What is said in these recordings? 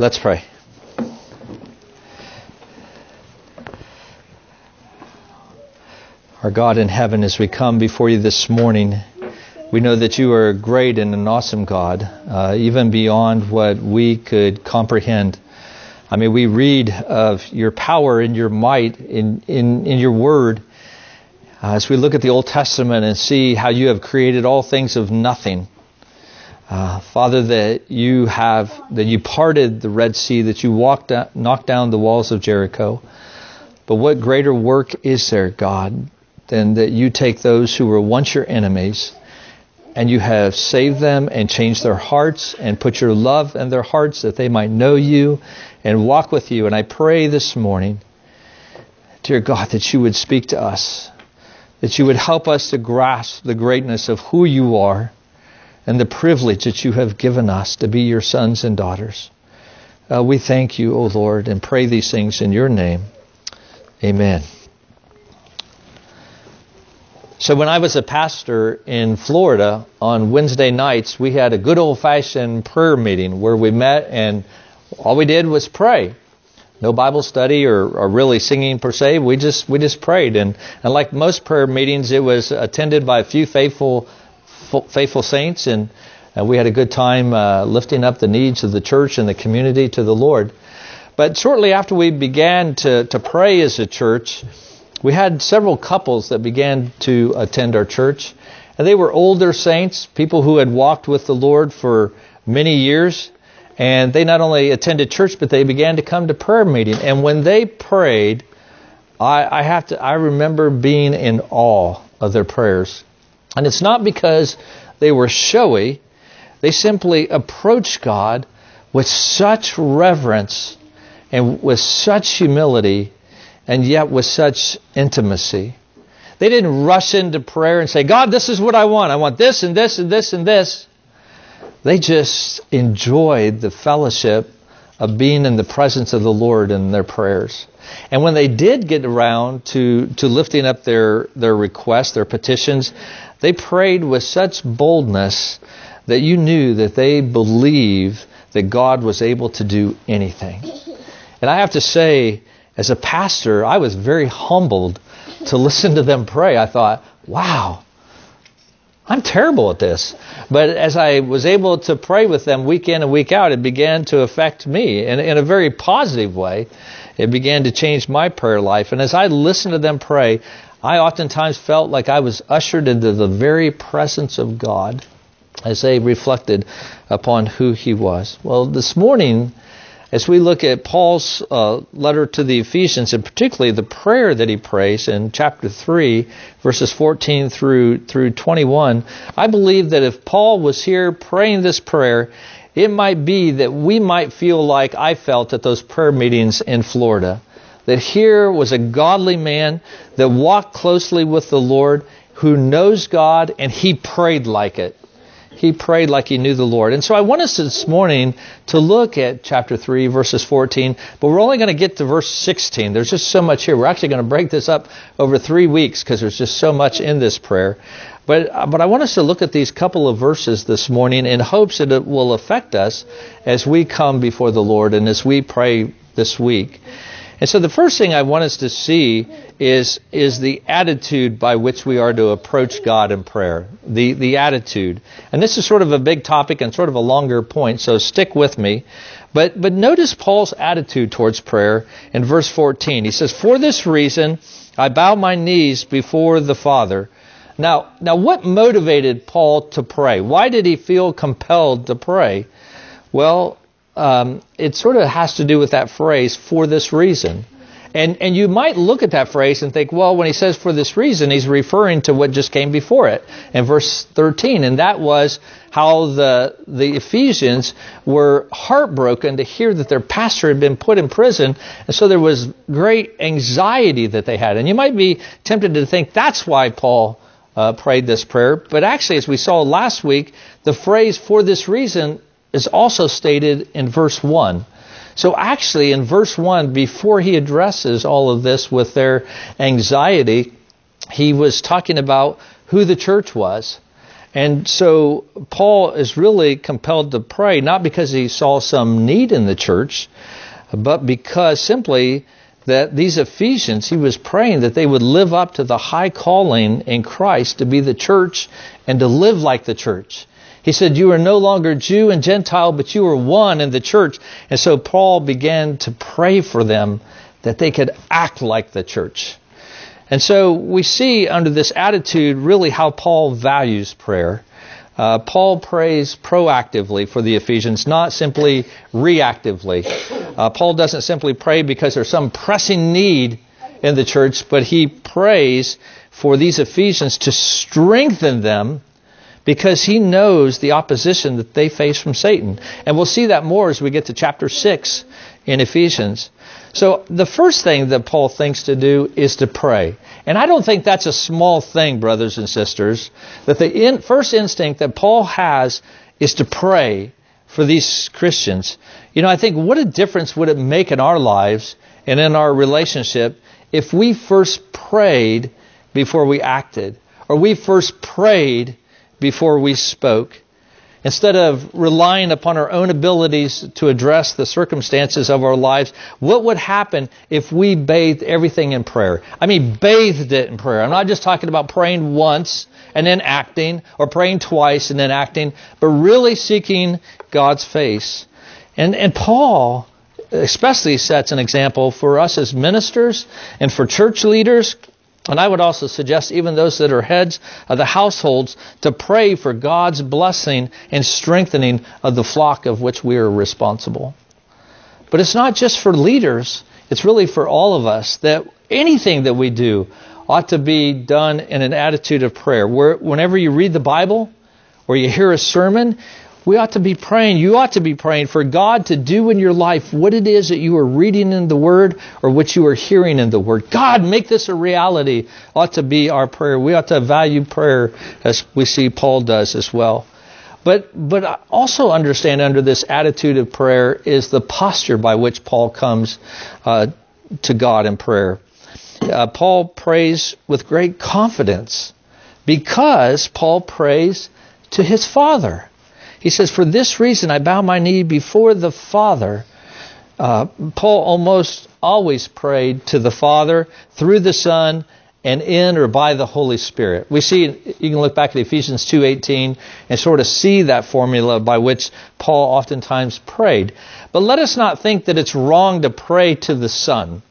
Let's pray. Our God in heaven, as we come before you this morning, we know that you are a great and an awesome God, uh, even beyond what we could comprehend. I mean, we read of your power and your might in, in, in your word uh, as we look at the Old Testament and see how you have created all things of nothing. Uh, Father, that you have, that you parted the Red Sea, that you walked, knocked down the walls of Jericho. But what greater work is there, God, than that you take those who were once your enemies and you have saved them and changed their hearts and put your love in their hearts that they might know you and walk with you. And I pray this morning, dear God, that you would speak to us, that you would help us to grasp the greatness of who you are and the privilege that you have given us to be your sons and daughters. Uh, we thank you, O Lord, and pray these things in your name. Amen. So when I was a pastor in Florida on Wednesday nights, we had a good old fashioned prayer meeting where we met and all we did was pray. No Bible study or, or really singing per se. We just we just prayed and, and like most prayer meetings, it was attended by a few faithful faithful saints and, and we had a good time uh, lifting up the needs of the church and the community to the Lord. But shortly after we began to, to pray as a church, we had several couples that began to attend our church. And they were older saints, people who had walked with the Lord for many years. And they not only attended church, but they began to come to prayer meeting. And when they prayed, I, I have to, I remember being in awe of their prayers. And it's not because they were showy. They simply approached God with such reverence and with such humility and yet with such intimacy. They didn't rush into prayer and say, God, this is what I want. I want this and this and this and this. They just enjoyed the fellowship of being in the presence of the Lord in their prayers. And when they did get around to, to lifting up their, their requests, their petitions, they prayed with such boldness that you knew that they believed that God was able to do anything. And I have to say, as a pastor, I was very humbled to listen to them pray. I thought, wow, I'm terrible at this. But as I was able to pray with them week in and week out, it began to affect me in, in a very positive way. It began to change my prayer life. And as I listened to them pray, I oftentimes felt like I was ushered into the very presence of God as they reflected upon who He was. Well, this morning, as we look at Paul's uh, letter to the Ephesians, and particularly the prayer that he prays in chapter 3, verses 14 through, through 21, I believe that if Paul was here praying this prayer, it might be that we might feel like I felt at those prayer meetings in Florida. That here was a godly man that walked closely with the Lord, who knows God, and he prayed like it he prayed like he knew the Lord. And so I want us this morning to look at chapter 3, verses 14, but we're only going to get to verse 16. There's just so much here. We're actually going to break this up over three weeks because there's just so much in this prayer. But, but I want us to look at these couple of verses this morning in hopes that it will affect us as we come before the Lord and as we pray this week. And so the first thing I want us to see is, is the attitude by which we are to approach God in prayer. The, the attitude. And this is sort of a big topic and sort of a longer point, so stick with me. But, but notice Paul's attitude towards prayer in verse 14. He says, For this reason, I bow my knees before the Father. Now, now what motivated Paul to pray? Why did he feel compelled to pray? Well, um, it sort of has to do with that phrase, for this reason. And, and you might look at that phrase and think, well, when he says for this reason, he's referring to what just came before it in verse 13. And that was how the, the Ephesians were heartbroken to hear that their pastor had been put in prison. And so there was great anxiety that they had. And you might be tempted to think that's why Paul uh, prayed this prayer. But actually, as we saw last week, the phrase for this reason is also stated in verse 1. So actually, in verse 1, before he addresses all of this with their anxiety, he was talking about who the church was. And so Paul is really compelled to pray, not because he saw some need in the church, but because simply that these Ephesians, he was praying that they would live up to the high calling in Christ to be the church and to live like the church. He said, You are no longer Jew and Gentile, but you are one in the church. And so Paul began to pray for them that they could act like the church. And so we see under this attitude really how Paul values prayer. Uh, Paul prays proactively for the Ephesians, not simply reactively. Uh, Paul doesn't simply pray because there's some pressing need in the church, but he prays for these Ephesians to strengthen them because he knows the opposition that they face from Satan. And we'll see that more as we get to chapter 6 in Ephesians. So the first thing that Paul thinks to do is to pray. And I don't think that's a small thing, brothers and sisters, that the in, first instinct that Paul has is to pray for these Christians. You know, I think what a difference would it make in our lives and in our relationship if we first prayed before we acted, or we first prayed before we spoke. Instead of relying upon our own abilities to address the circumstances of our lives, what would happen if we bathed everything in prayer? I mean, bathed it in prayer. I'm not just talking about praying once and then acting, or praying twice and then acting, but really seeking God's face. And, and Paul especially sets an example for us as ministers and for church leaders and I would also suggest even those that are heads of the households to pray for God's blessing and strengthening of the flock of which we are responsible. But it's not just for leaders, it's really for all of us that anything that we do ought to be done in an attitude of prayer. Whenever you read the Bible or you hear a sermon, we ought to be praying. You ought to be praying for God to do in your life what it is that you are reading in the Word or what you are hearing in the Word. God, make this a reality, ought to be our prayer. We ought to value prayer as we see Paul does as well. But, but also understand under this attitude of prayer is the posture by which Paul comes uh, to God in prayer. Uh, Paul prays with great confidence because Paul prays to his Father. He says, For this reason I bow my knee before the Father. Uh, Paul almost always prayed to the Father through the Son and in or by the Holy Spirit. We see you can look back at Ephesians 2:18 and sort of see that formula by which Paul oftentimes prayed. But let us not think that it's wrong to pray to the Son.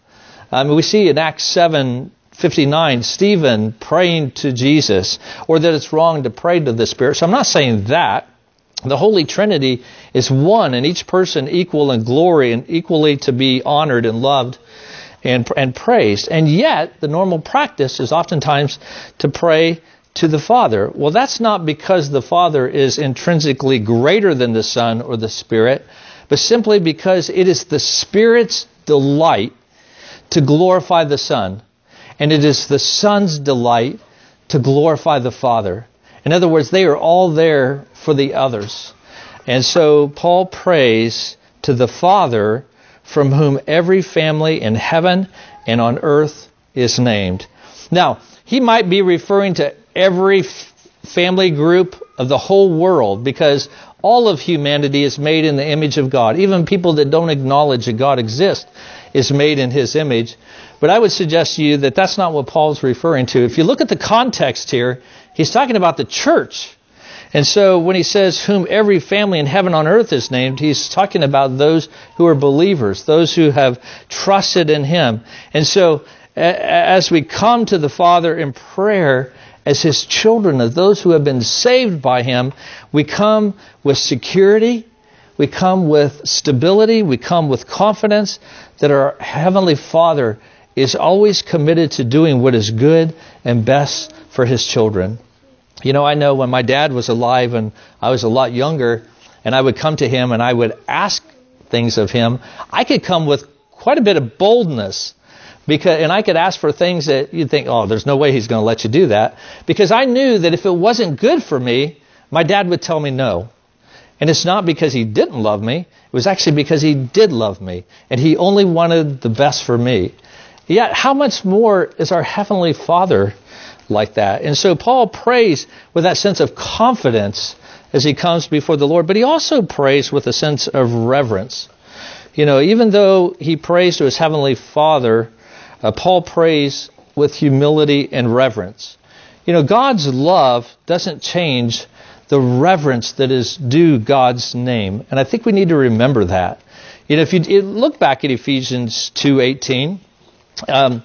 I mean, we see in Acts 7 59, Stephen praying to Jesus, or that it's wrong to pray to the Spirit. So I'm not saying that. The Holy Trinity is one, and each person equal in glory and equally to be honored and loved and, and praised. And yet, the normal practice is oftentimes to pray to the Father. Well, that's not because the Father is intrinsically greater than the Son or the Spirit, but simply because it is the Spirit's delight to glorify the Son, and it is the Son's delight to glorify the Father. In other words, they are all there for the others. And so Paul prays to the Father from whom every family in heaven and on earth is named. Now, he might be referring to every family group of the whole world because all of humanity is made in the image of God. Even people that don't acknowledge that God exists is made in his image. But I would suggest to you that that's not what Paul's referring to. If you look at the context here, he's talking about the church. And so when he says, whom every family in heaven on earth is named, he's talking about those who are believers, those who have trusted in him. And so as we come to the Father in prayer, as his children, as those who have been saved by him, we come with security, we come with stability, we come with confidence that our Heavenly Father is always committed to doing what is good and best for his children. You know, I know when my dad was alive and I was a lot younger, and I would come to him and I would ask things of him, I could come with quite a bit of boldness. Because, and I could ask for things that you'd think, oh, there's no way he's going to let you do that. Because I knew that if it wasn't good for me, my dad would tell me no. And it's not because he didn't love me. It was actually because he did love me. And he only wanted the best for me. Yet, how much more is our Heavenly Father like that. And so Paul prays with that sense of confidence as he comes before the Lord, but he also prays with a sense of reverence. You know, even though he prays to his heavenly Father, uh, Paul prays with humility and reverence. You know, God's love doesn't change the reverence that is due God's name. And I think we need to remember that. You know, if you look back at Ephesians 2.18, um,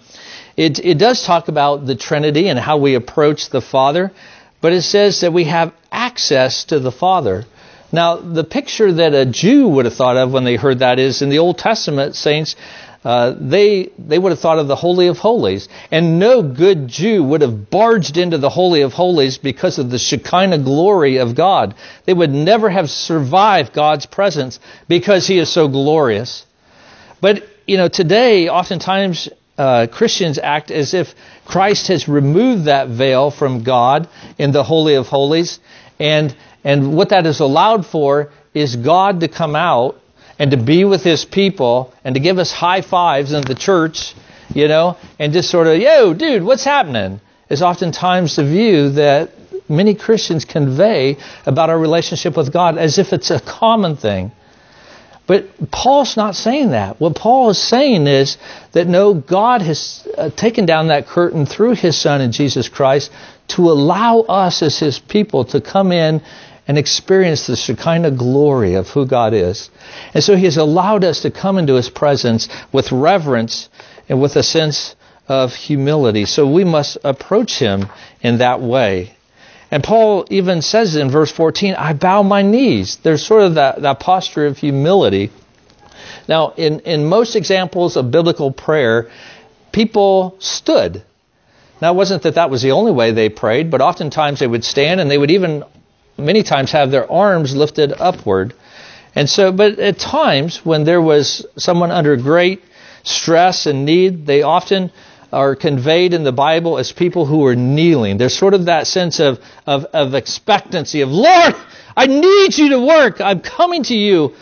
it, it does talk about the Trinity and how we approach the Father, but it says that we have access to the Father. Now, the picture that a Jew would have thought of when they heard that is in the Old Testament, saints, uh, they they would have thought of the Holy of Holies, and no good Jew would have barged into the Holy of Holies because of the Shekinah glory of God. They would never have survived God's presence because He is so glorious. But you know, today, oftentimes uh, Christians act as if Christ has removed that veil from God in the Holy of Holies, and and what that is allowed for is God to come out and to be with His people and to give us high fives in the church, you know, and just sort of, yo, dude, what's happening? Is oftentimes the view that many Christians convey about our relationship with God as if it's a common thing. But Paul's not saying that. What Paul is saying is that no, God has uh, taken down that curtain through his Son in Jesus Christ to allow us as his people to come in and experience the Shekinah glory of who God is. And so he has allowed us to come into his presence with reverence and with a sense of humility. So we must approach him in that way. And Paul even says in verse 14, I bow my knees. There's sort of that, that posture of humility. Now, in, in most examples of biblical prayer, people stood. Now, it wasn't that that was the only way they prayed, but oftentimes they would stand and they would even many times have their arms lifted upward. And so, but at times when there was someone under great stress and need, they often are conveyed in the Bible as people who are kneeling. There's sort of that sense of, of, of expectancy of, Lord, I need you to work. I'm coming to you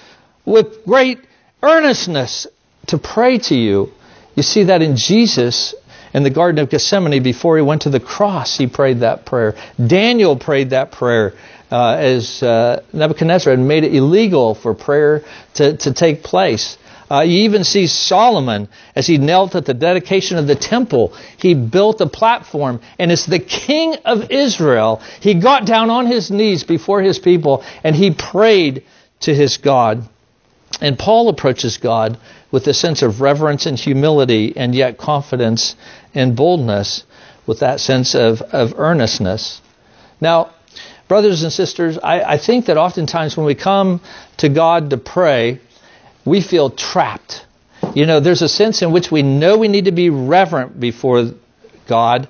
with great earnestness to pray to you. You see that in Jesus in the Garden of Gethsemane before he went to the cross. He prayed that prayer. Daniel prayed that prayer uh, as uh, Nebuchadnezzar had made it illegal for prayer to, to take place. Uh, you even see Solomon as he knelt at the dedication of the temple. He built a platform, and as the king of Israel, he got down on his knees before his people and he prayed to his God. And Paul approaches God with a sense of reverence and humility, and yet confidence and boldness, with that sense of, of earnestness. Now, brothers and sisters, I, I think that oftentimes when we come to God to pray, we feel trapped. You know, there's a sense in which we know we need to be reverent before God,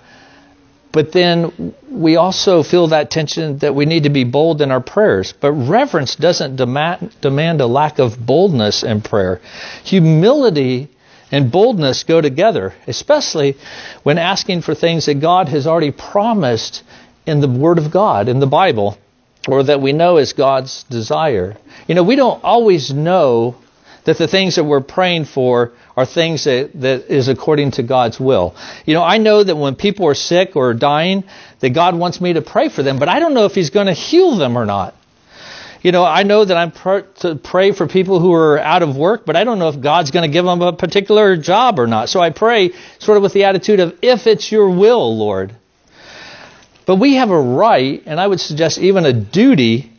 but then we also feel that tension that we need to be bold in our prayers. But reverence doesn't demand, demand a lack of boldness in prayer. Humility and boldness go together, especially when asking for things that God has already promised in the Word of God, in the Bible, or that we know is God's desire. You know, we don't always know that the things that we're praying for are things that, that is according to God's will. You know, I know that when people are sick or dying, that God wants me to pray for them, but I don't know if He's going to heal them or not. You know, I know that I'm pr- to pray for people who are out of work, but I don't know if God's going to give them a particular job or not. So I pray sort of with the attitude of, if it's your will, Lord. But we have a right, and I would suggest even a duty,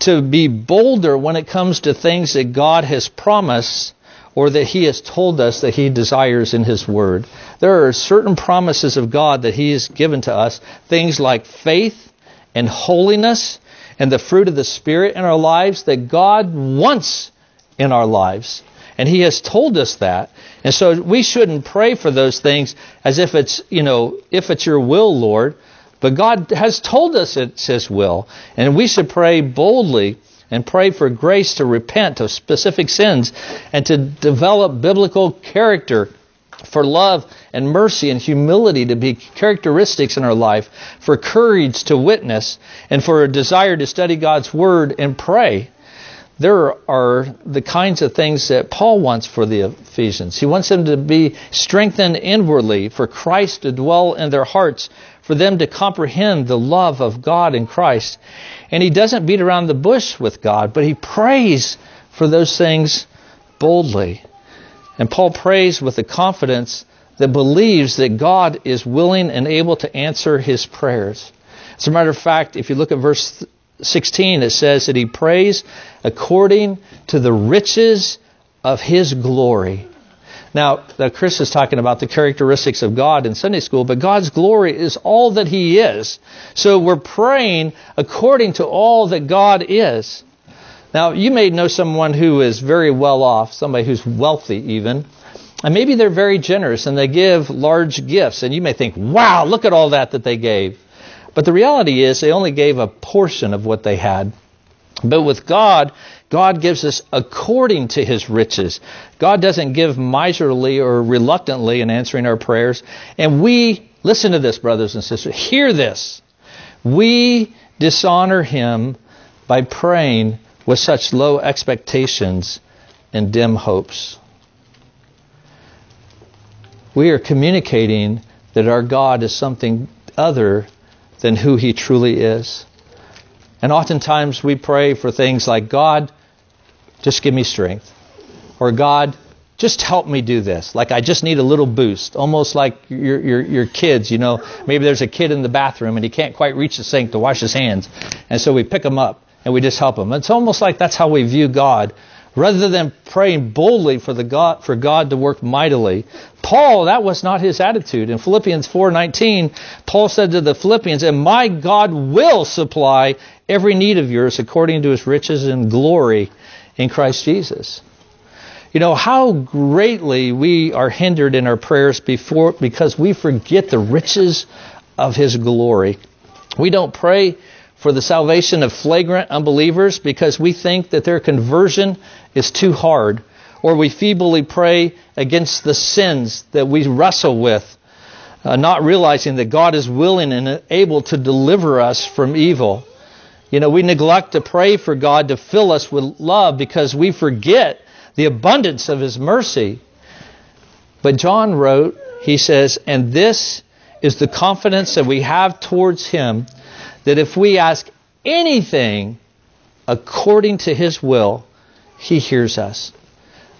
to be bolder when it comes to things that God has promised or that He has told us that He desires in His Word. There are certain promises of God that He has given to us, things like faith and holiness and the fruit of the Spirit in our lives that God wants in our lives. And He has told us that. And so we shouldn't pray for those things as if it's, you know, if it's your will, Lord. But God has told us it's His will. And we should pray boldly and pray for grace to repent of specific sins and to develop biblical character for love and mercy and humility to be characteristics in our life, for courage to witness, and for a desire to study God's Word and pray. There are the kinds of things that Paul wants for the Ephesians. He wants them to be strengthened inwardly, for Christ to dwell in their hearts for them to comprehend the love of God in Christ. And he doesn't beat around the bush with God, but he prays for those things boldly. And Paul prays with the confidence that believes that God is willing and able to answer his prayers. As a matter of fact, if you look at verse 16, it says that he prays according to the riches of his glory. Now, Chris is talking about the characteristics of God in Sunday school, but God's glory is all that he is. So we're praying according to all that God is. Now, you may know someone who is very well off, somebody who's wealthy even, and maybe they're very generous and they give large gifts, and you may think, wow, look at all that that they gave. But the reality is they only gave a portion of what they had. But with God, God gives us according to his riches. God doesn't give miserly or reluctantly in answering our prayers. And we, listen to this, brothers and sisters, hear this. We dishonor him by praying with such low expectations and dim hopes. We are communicating that our God is something other than who He truly is. And oftentimes we pray for things like, God, just give me strength. Or God, just help me do this. Like I just need a little boost. Almost like your, your, your kids, you know, maybe there's a kid in the bathroom and he can't quite reach the sink to wash his hands. And so we pick him up and we just help him. It's almost like that's how we view God. Rather than praying boldly for the God for God to work mightily, Paul that was not his attitude. In Philippians 4:19, Paul said to the Philippians, "And my God will supply every need of yours according to his riches and glory in Christ Jesus." You know how greatly we are hindered in our prayers before because we forget the riches of his glory. We don't pray for the salvation of flagrant unbelievers because we think that their conversion is too hard, or we feebly pray against the sins that we wrestle with, uh, not realizing that God is willing and able to deliver us from evil. You know, we neglect to pray for God to fill us with love because we forget the abundance of His mercy. But John wrote, he says, and this is the confidence that we have towards Him that if we ask anything according to his will, he hears us.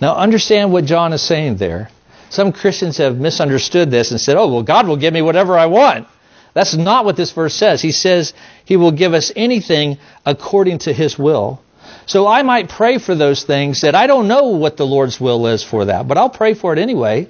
Now, understand what John is saying there. Some Christians have misunderstood this and said, oh, well, God will give me whatever I want. That's not what this verse says. He says he will give us anything according to his will. So I might pray for those things that I don't know what the Lord's will is for that, but I'll pray for it anyway.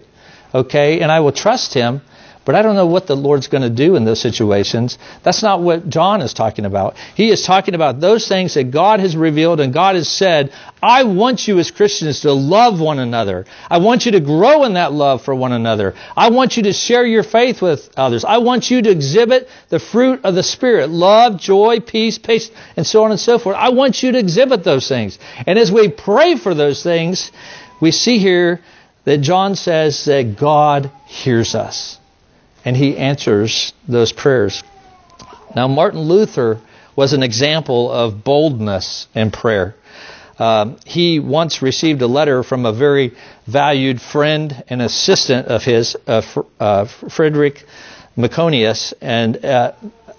Okay? And I will trust him but I don't know what the Lord's going to do in those situations. That's not what John is talking about. He is talking about those things that God has revealed and God has said, I want you as Christians to love one another. I want you to grow in that love for one another. I want you to share your faith with others. I want you to exhibit the fruit of the Spirit love, joy, peace, patience, and so on and so forth. I want you to exhibit those things. And as we pray for those things, we see here that John says that God hears us and he answers those prayers. Now, Martin Luther was an example of boldness in prayer. Um, he once received a letter from a very valued friend and assistant of his, uh, uh, Frederick Myconius, and uh,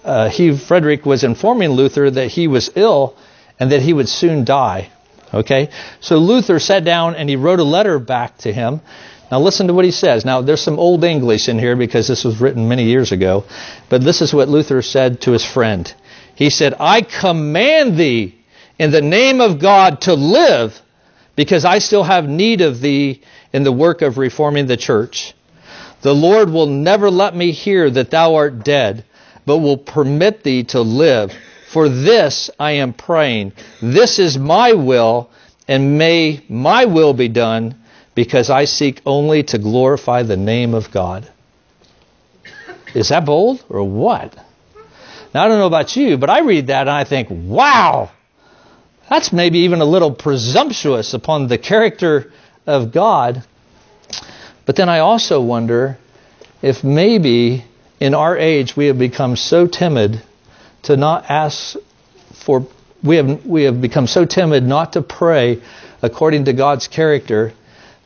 uh, he, Frederick, was informing Luther that he was ill and that he would soon die. Okay, so Luther sat down and he wrote a letter back to him, now listen to what he says. Now there's some old English in here because this was written many years ago, but this is what Luther said to his friend. He said, I command thee in the name of God to live because I still have need of thee in the work of reforming the church. The Lord will never let me hear that thou art dead, but will permit thee to live. For this I am praying. This is my will, and may my will be done because I seek only to glorify the name of God. Is that bold or what? Now, I don't know about you, but I read that and I think, wow, that's maybe even a little presumptuous upon the character of God. But then I also wonder if maybe in our age we have become so timid to not ask for, we have, we have become so timid not to pray according to God's character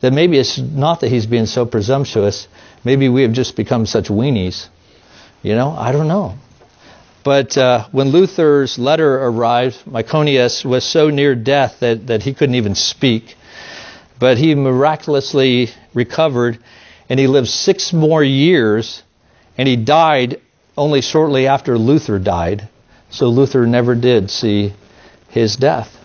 that maybe it's not that he's being so presumptuous. Maybe we have just become such weenies. You know, I don't know. But uh, when Luther's letter arrived, Myconius was so near death that, that he couldn't even speak. But he miraculously recovered, and he lived six more years, and he died only shortly after Luther died. So Luther never did see his death.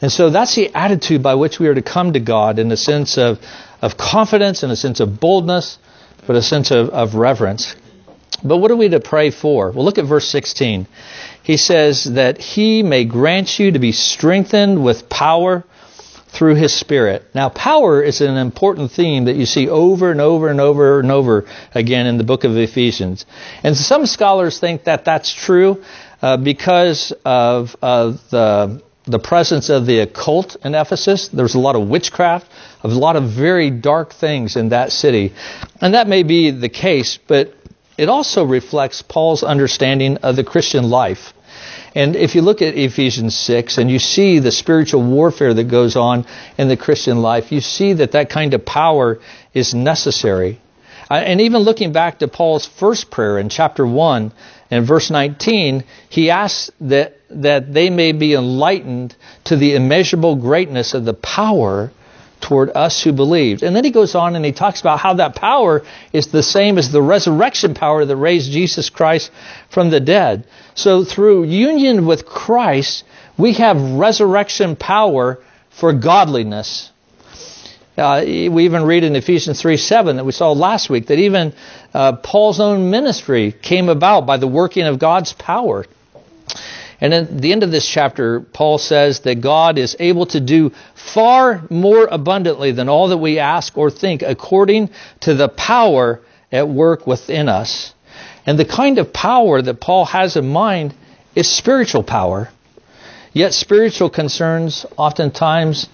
And so that's the attitude by which we are to come to God in a sense of, of confidence, in a sense of boldness, but a sense of, of reverence. But what are we to pray for? Well, look at verse 16. He says that he may grant you to be strengthened with power through his spirit. Now, power is an important theme that you see over and over and over and over again in the book of Ephesians. And some scholars think that that's true uh, because of, of the, the presence of the occult in Ephesus. There's a lot of witchcraft, a lot of very dark things in that city. And that may be the case, but it also reflects Paul's understanding of the Christian life. And if you look at Ephesians 6 and you see the spiritual warfare that goes on in the Christian life, you see that that kind of power is necessary. Uh, and even looking back to Paul's first prayer in chapter 1 and verse 19, he asks that, that they may be enlightened to the immeasurable greatness of the power toward us who believed. And then he goes on and he talks about how that power is the same as the resurrection power that raised Jesus Christ from the dead. So through union with Christ, we have resurrection power for godliness. Uh, we even read in Ephesians 3 7 that we saw last week that even uh, Paul's own ministry came about by the working of God's power. And at the end of this chapter, Paul says that God is able to do far more abundantly than all that we ask or think according to the power at work within us. And the kind of power that Paul has in mind is spiritual power. Yet spiritual concerns oftentimes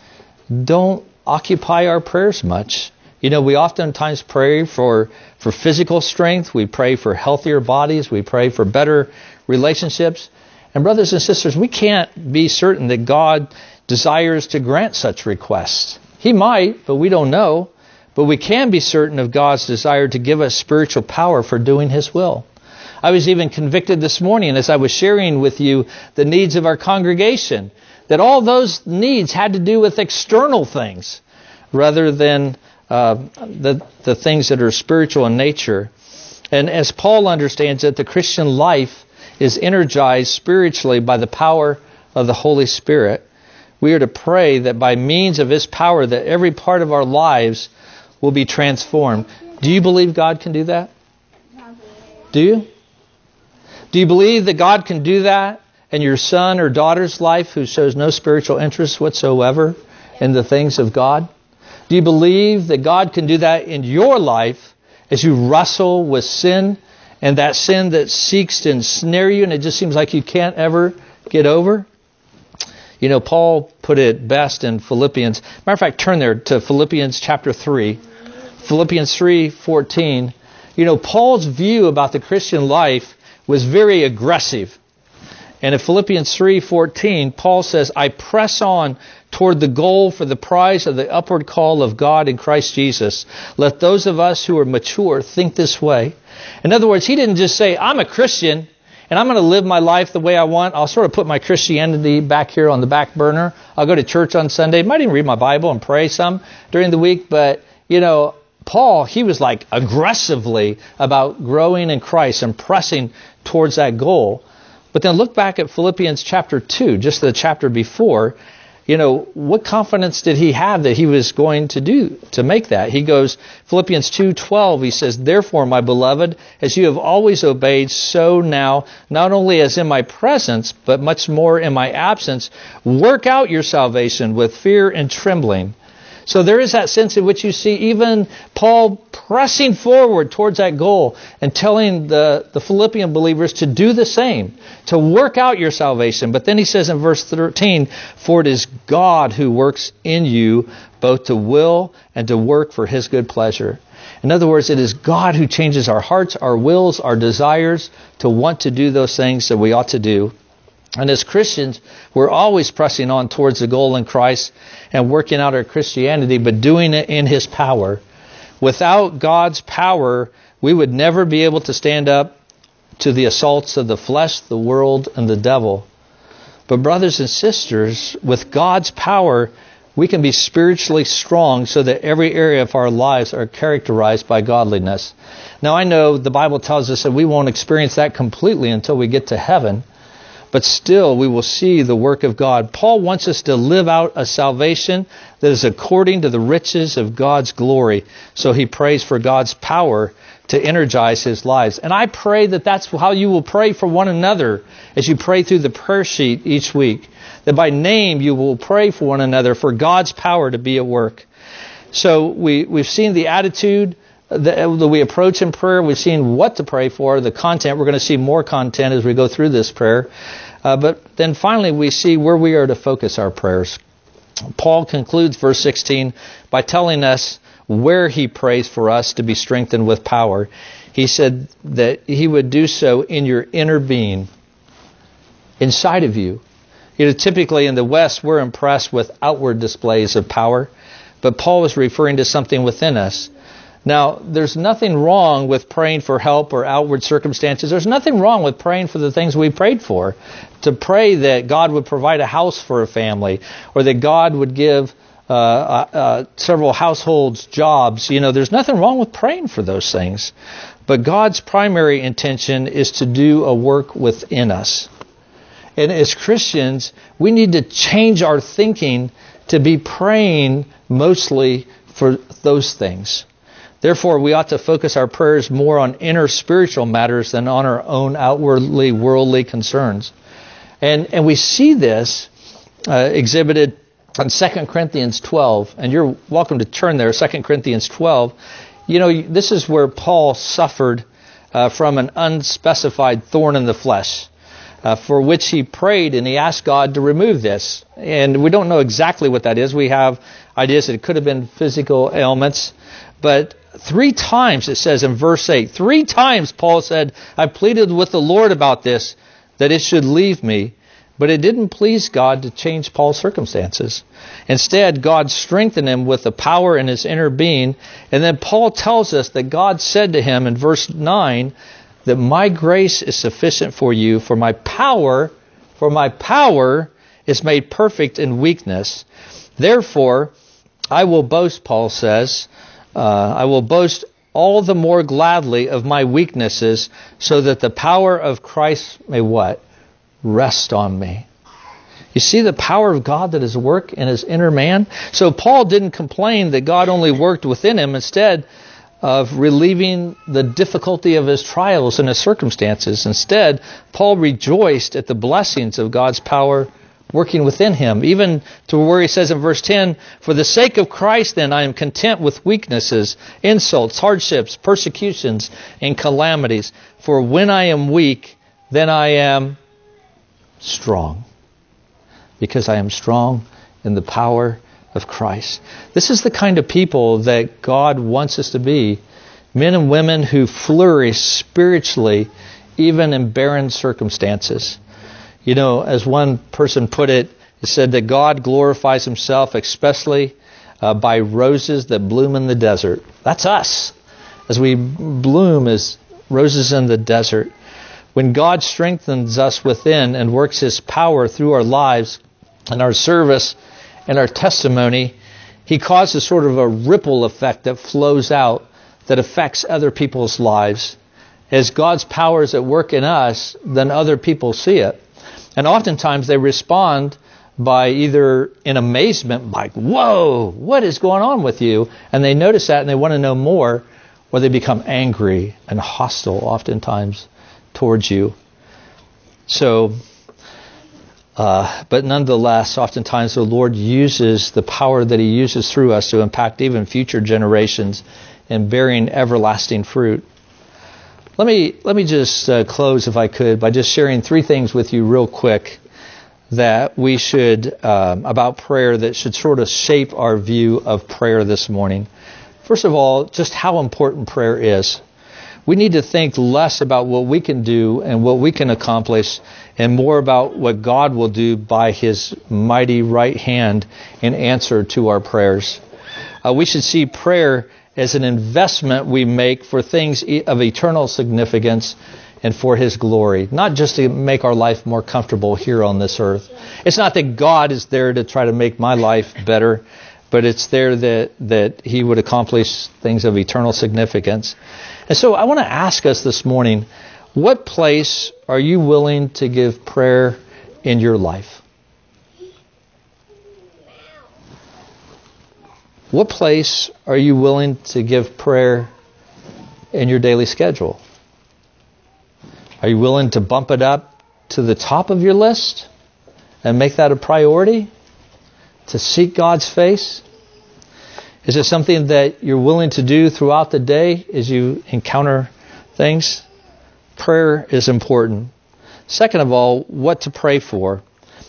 don't occupy our prayers much. You know, we oftentimes pray for, for physical strength, we pray for healthier bodies, we pray for better relationships. And, brothers and sisters, we can't be certain that God desires to grant such requests. He might, but we don't know. But we can be certain of God's desire to give us spiritual power for doing His will. I was even convicted this morning as I was sharing with you the needs of our congregation, that all those needs had to do with external things rather than uh, the, the things that are spiritual in nature. And as Paul understands it, the Christian life is energized spiritually by the power of the Holy Spirit. We are to pray that by means of His power that every part of our lives will be transformed. Do you believe God can do that? Do you? Do you believe that God can do that in your son or daughter's life who shows no spiritual interest whatsoever in the things of God? Do you believe that God can do that in your life as you wrestle with sin and that sin that seeks to ensnare you and it just seems like you can't ever get over? You know, Paul put it best in Philippians. Matter of fact, turn there to Philippians chapter 3. Philippians 3:14. You know, Paul's view about the Christian life was very aggressive. And in Philippians 3:14, Paul says, "I press on toward the goal for the prize of the upward call of God in Christ Jesus. Let those of us who are mature think this way." In other words, he didn't just say, I'm a Christian and I'm going to live my life the way I want. I'll sort of put my Christianity back here on the back burner. I'll go to church on Sunday. Might even read my Bible and pray some during the week. But, you know, Paul, he was like aggressively about growing in Christ and pressing towards that goal. But then look back at Philippians chapter 2, just the chapter before, you know, what confidence did he have that he was going to do to make that? He goes, Philippians 2:12, he says, "Therefore, my beloved, as you have always obeyed, so now, not only as in my presence, but much more in my absence, work out your salvation with fear and trembling." So there is that sense in which you see even Paul pressing forward towards that goal and telling the, the Philippian believers to do the same, to work out your salvation. But then he says in verse 13, For it is God who works in you both to will and to work for his good pleasure. In other words, it is God who changes our hearts, our wills, our desires to want to do those things that we ought to do. And as Christians, we're always pressing on towards the goal in Christ and working out our Christianity, but doing it in His power. Without God's power, we would never be able to stand up to the assaults of the flesh, the world, and the devil. But, brothers and sisters, with God's power, we can be spiritually strong so that every area of our lives are characterized by godliness. Now, I know the Bible tells us that we won't experience that completely until we get to heaven, but still we will see the work of God. Paul wants us to live out a salvation that is according to the riches of God's glory. So he prays for God's power to energize his lives. And I pray that that's how you will pray for one another as you pray through the prayer sheet each week. That by name you will pray for one another for God's power to be at work. So we, we've seen the attitude that we approach in prayer. We've seen what to pray for, the content. We're going to see more content as we go through this prayer. Uh, but then finally, we see where we are to focus our prayers. Paul concludes verse 16 by telling us where he prays for us to be strengthened with power. He said that he would do so in your inner being, inside of you. You know, typically in the West, we're impressed with outward displays of power, but Paul was referring to something within us. Now, there's nothing wrong with praying for help or outward circumstances. There's nothing wrong with praying for the things we prayed for. To pray that God would provide a house for a family, or that God would give uh, uh, uh, several households jobs. You know, there's nothing wrong with praying for those things. But God's primary intention is to do a work within us. And as Christians, we need to change our thinking to be praying mostly for those things. Therefore, we ought to focus our prayers more on inner spiritual matters than on our own outwardly worldly concerns. And, and we see this uh, exhibited in 2 Corinthians 12, and you're welcome to turn there, 2 Corinthians 12, you know, this is where Paul suffered uh, from an unspecified thorn in the flesh, uh, for which he prayed and he asked God to remove this. And we don't know exactly what that is. We have ideas that it could have been physical ailments, but three times it says in verse 8, three times Paul said, I pleaded with the Lord about this, that it should leave me. But it didn't please God to change Paul's circumstances. Instead, God strengthened him with the power in his inner being. And then Paul tells us that God said to him in verse 9 that my grace is sufficient for you, for my power, for my power is made perfect in weakness. Therefore, I will boast, Paul says, uh, I will boast all the more gladly of my weaknesses, so that the power of Christ may what? rest on me. You see the power of God that is work in his inner man? So Paul didn't complain that God only worked within him. Instead of relieving the difficulty of his trials and his circumstances, instead, Paul rejoiced at the blessings of God's power working within him. Even to where he says in verse 10, For the sake of Christ, then, I am content with weaknesses, insults, hardships, persecutions, and calamities. For when I am weak, then I am strong. Because I am strong in the power of Christ. This is the kind of people that God wants us to be. Men and women who flourish spiritually even in barren circumstances. You know, as one person put it, it said that God glorifies himself especially uh, by roses that bloom in the desert. That's us. As we bloom as roses in the desert. When God strengthens us within and works His power through our lives and our service and our testimony, He causes sort of a ripple effect that flows out that affects other people's lives. As God's power is at work in us, then other people see it. And oftentimes they respond by either in amazement, like, whoa, what is going on with you? And they notice that and they want to know more, or they become angry and hostile oftentimes towards you. So, uh, but nonetheless, oftentimes the Lord uses the power that He uses through us to impact even future generations and bearing everlasting fruit. Let me let me just uh, close, if I could, by just sharing three things with you real quick that we should um, about prayer that should sort of shape our view of prayer this morning. First of all, just how important prayer is. We need to think less about what we can do and what we can accomplish and more about what God will do by His mighty right hand in answer to our prayers. Uh, we should see prayer as an investment we make for things of eternal significance and for His glory, not just to make our life more comfortable here on this earth. It's not that God is there to try to make my life better, but it's there that, that He would accomplish things of eternal significance. And so I want to ask us this morning what place are you willing to give prayer in your life? What place are you willing to give prayer in your daily schedule? Are you willing to bump it up to the top of your list and make that a priority? To seek God's face? Is it something that you're willing to do throughout the day as you encounter things? Prayer is important. Second of all, what to pray for.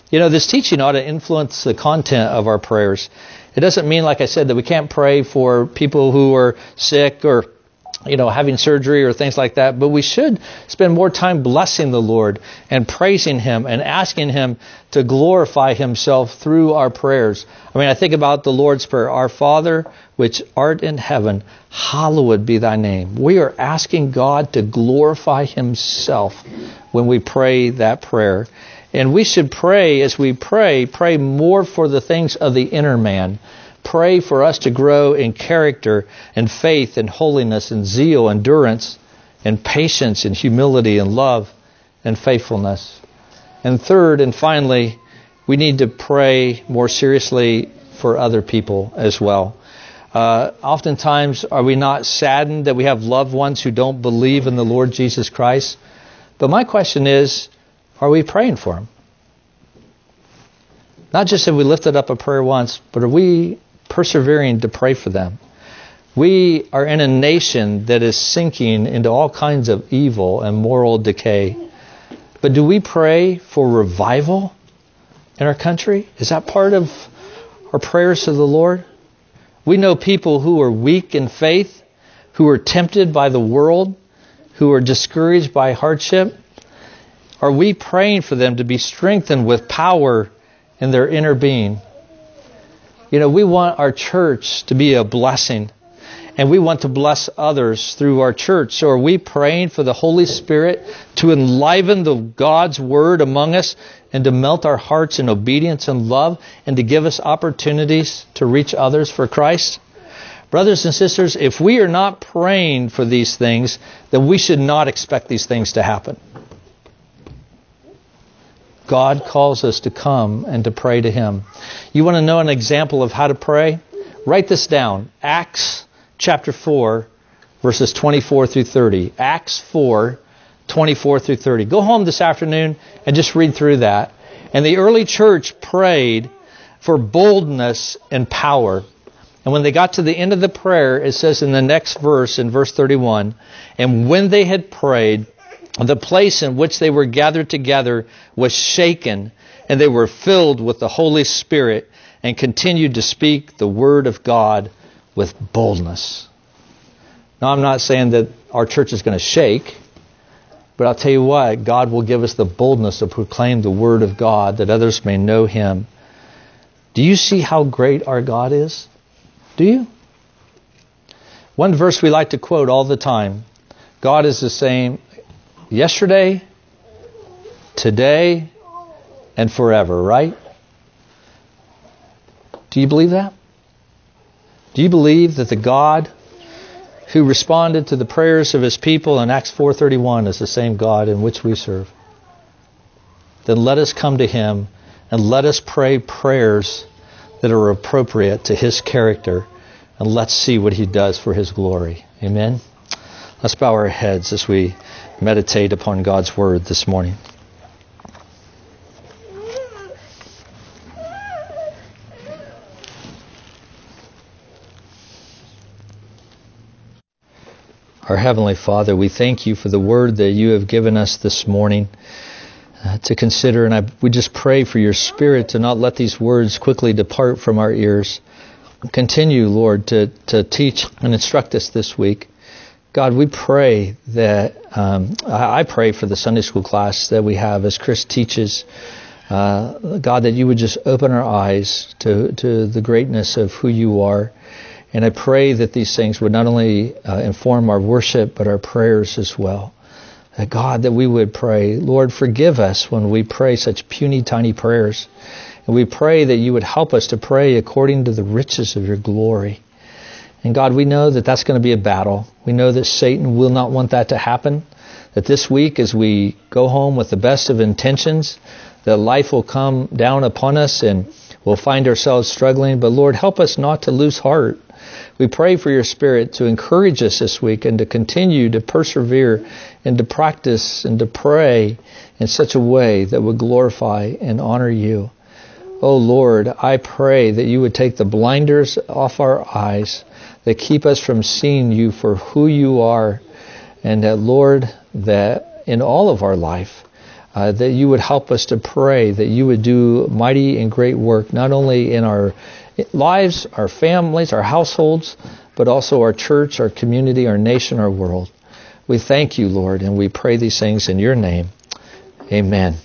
You know, this teaching ought to influence the content of our prayers. It doesn't mean, like I said, that we can't pray for people who are sick or you know, having surgery or things like that, but we should spend more time blessing the Lord and praising Him and asking Him to glorify Himself through our prayers. I mean, I think about the Lord's Prayer Our Father, which art in heaven, hallowed be thy name. We are asking God to glorify Himself when we pray that prayer. And we should pray, as we pray, pray more for the things of the inner man. Pray for us to grow in character and faith and holiness and zeal, endurance and patience and humility and love and faithfulness. And third and finally, we need to pray more seriously for other people as well. Uh, oftentimes, are we not saddened that we have loved ones who don't believe in the Lord Jesus Christ? But my question is, are we praying for them? Not just have we lifted up a prayer once, but are we persevering to pray for them? We are in a nation that is sinking into all kinds of evil and moral decay. But do we pray for revival in our country? Is that part of our prayers to the Lord? We know people who are weak in faith, who are tempted by the world, who are discouraged by hardship. Are we praying for them to be strengthened with power in their inner being? You know, we want our church to be a blessing, and we want to bless others through our church. So are we praying for the Holy Spirit to enliven the God's Word among us and to melt our hearts in obedience and love and to give us opportunities to reach others for Christ? Brothers and sisters, if we are not praying for these things, then we should not expect these things to happen. God calls us to come and to pray to Him. You want to know an example of how to pray? Write this down. Acts chapter 4, verses 24 through 30. Acts 4, 24 through 30. Go home this afternoon and just read through that. And the early church prayed for boldness and power. And when they got to the end of the prayer, it says in the next verse, in verse 31, and when they had prayed, the place in which they were gathered together was shaken, and they were filled with the Holy Spirit and continued to speak the word of God with boldness. Now, I'm not saying that our church is going to shake, but I'll tell you what, God will give us the boldness to proclaim the word of God that others may know him. Do you see how great our God is? Do you? One verse we like to quote all the time God is the same yesterday, today, and forever, right? Do you believe that? Do you believe that the God who responded to the prayers of his people in Acts 4:31 is the same God in which we serve? Then let us come to him and let us pray prayers that are appropriate to his character and let's see what he does for his glory. Amen. Let's bow our heads as we meditate upon God's Word this morning. Our Heavenly Father, we thank you for the word that you have given us this morning uh, to consider. And I, we just pray for your Spirit to not let these words quickly depart from our ears. Continue, Lord, to, to teach and instruct us this week. God, we pray that, um, I pray for the Sunday school class that we have as Chris teaches. Uh, God, that you would just open our eyes to, to the greatness of who you are And I pray that these things would not only uh, inform our worship, but our prayers as well. God, that we would pray, Lord, forgive us when we pray such puny, tiny prayers. And we pray that you would help us to pray according to the riches of your glory. And God, we know that that's going to be a battle. We know that Satan will not want that to happen. That this week, as we go home with the best of intentions, that life will come down upon us and we'll find ourselves struggling. But Lord, help us not to lose heart. We pray for your Spirit to encourage us this week and to continue to persevere and to practice and to pray in such a way that would glorify and honor you. Oh Lord, I pray that you would take the blinders off our eyes that keep us from seeing you for who you are, and that Lord, that in all of our life, uh, that you would help us to pray, that you would do mighty and great work, not only in our lives, our families, our households, but also our church, our community, our nation, our world. We thank you, Lord, and we pray these things in your name. Amen.